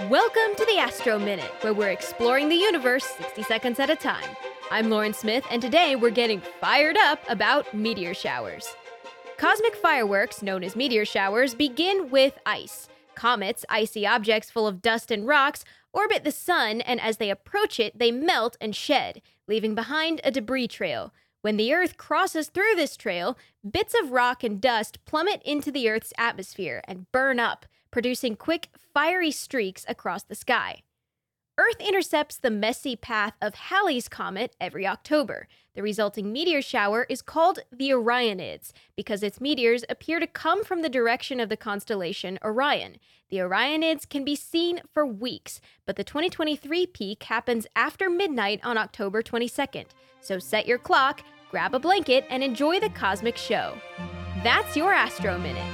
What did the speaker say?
Welcome to the Astro Minute, where we're exploring the universe 60 seconds at a time. I'm Lauren Smith, and today we're getting fired up about meteor showers. Cosmic fireworks, known as meteor showers, begin with ice. Comets, icy objects full of dust and rocks, orbit the sun, and as they approach it, they melt and shed, leaving behind a debris trail. When the Earth crosses through this trail, bits of rock and dust plummet into the Earth's atmosphere and burn up, producing quick, fiery streaks across the sky. Earth intercepts the messy path of Halley's Comet every October. The resulting meteor shower is called the Orionids because its meteors appear to come from the direction of the constellation Orion. The Orionids can be seen for weeks, but the 2023 peak happens after midnight on October 22nd. So set your clock, grab a blanket, and enjoy the cosmic show. That's your Astro Minute.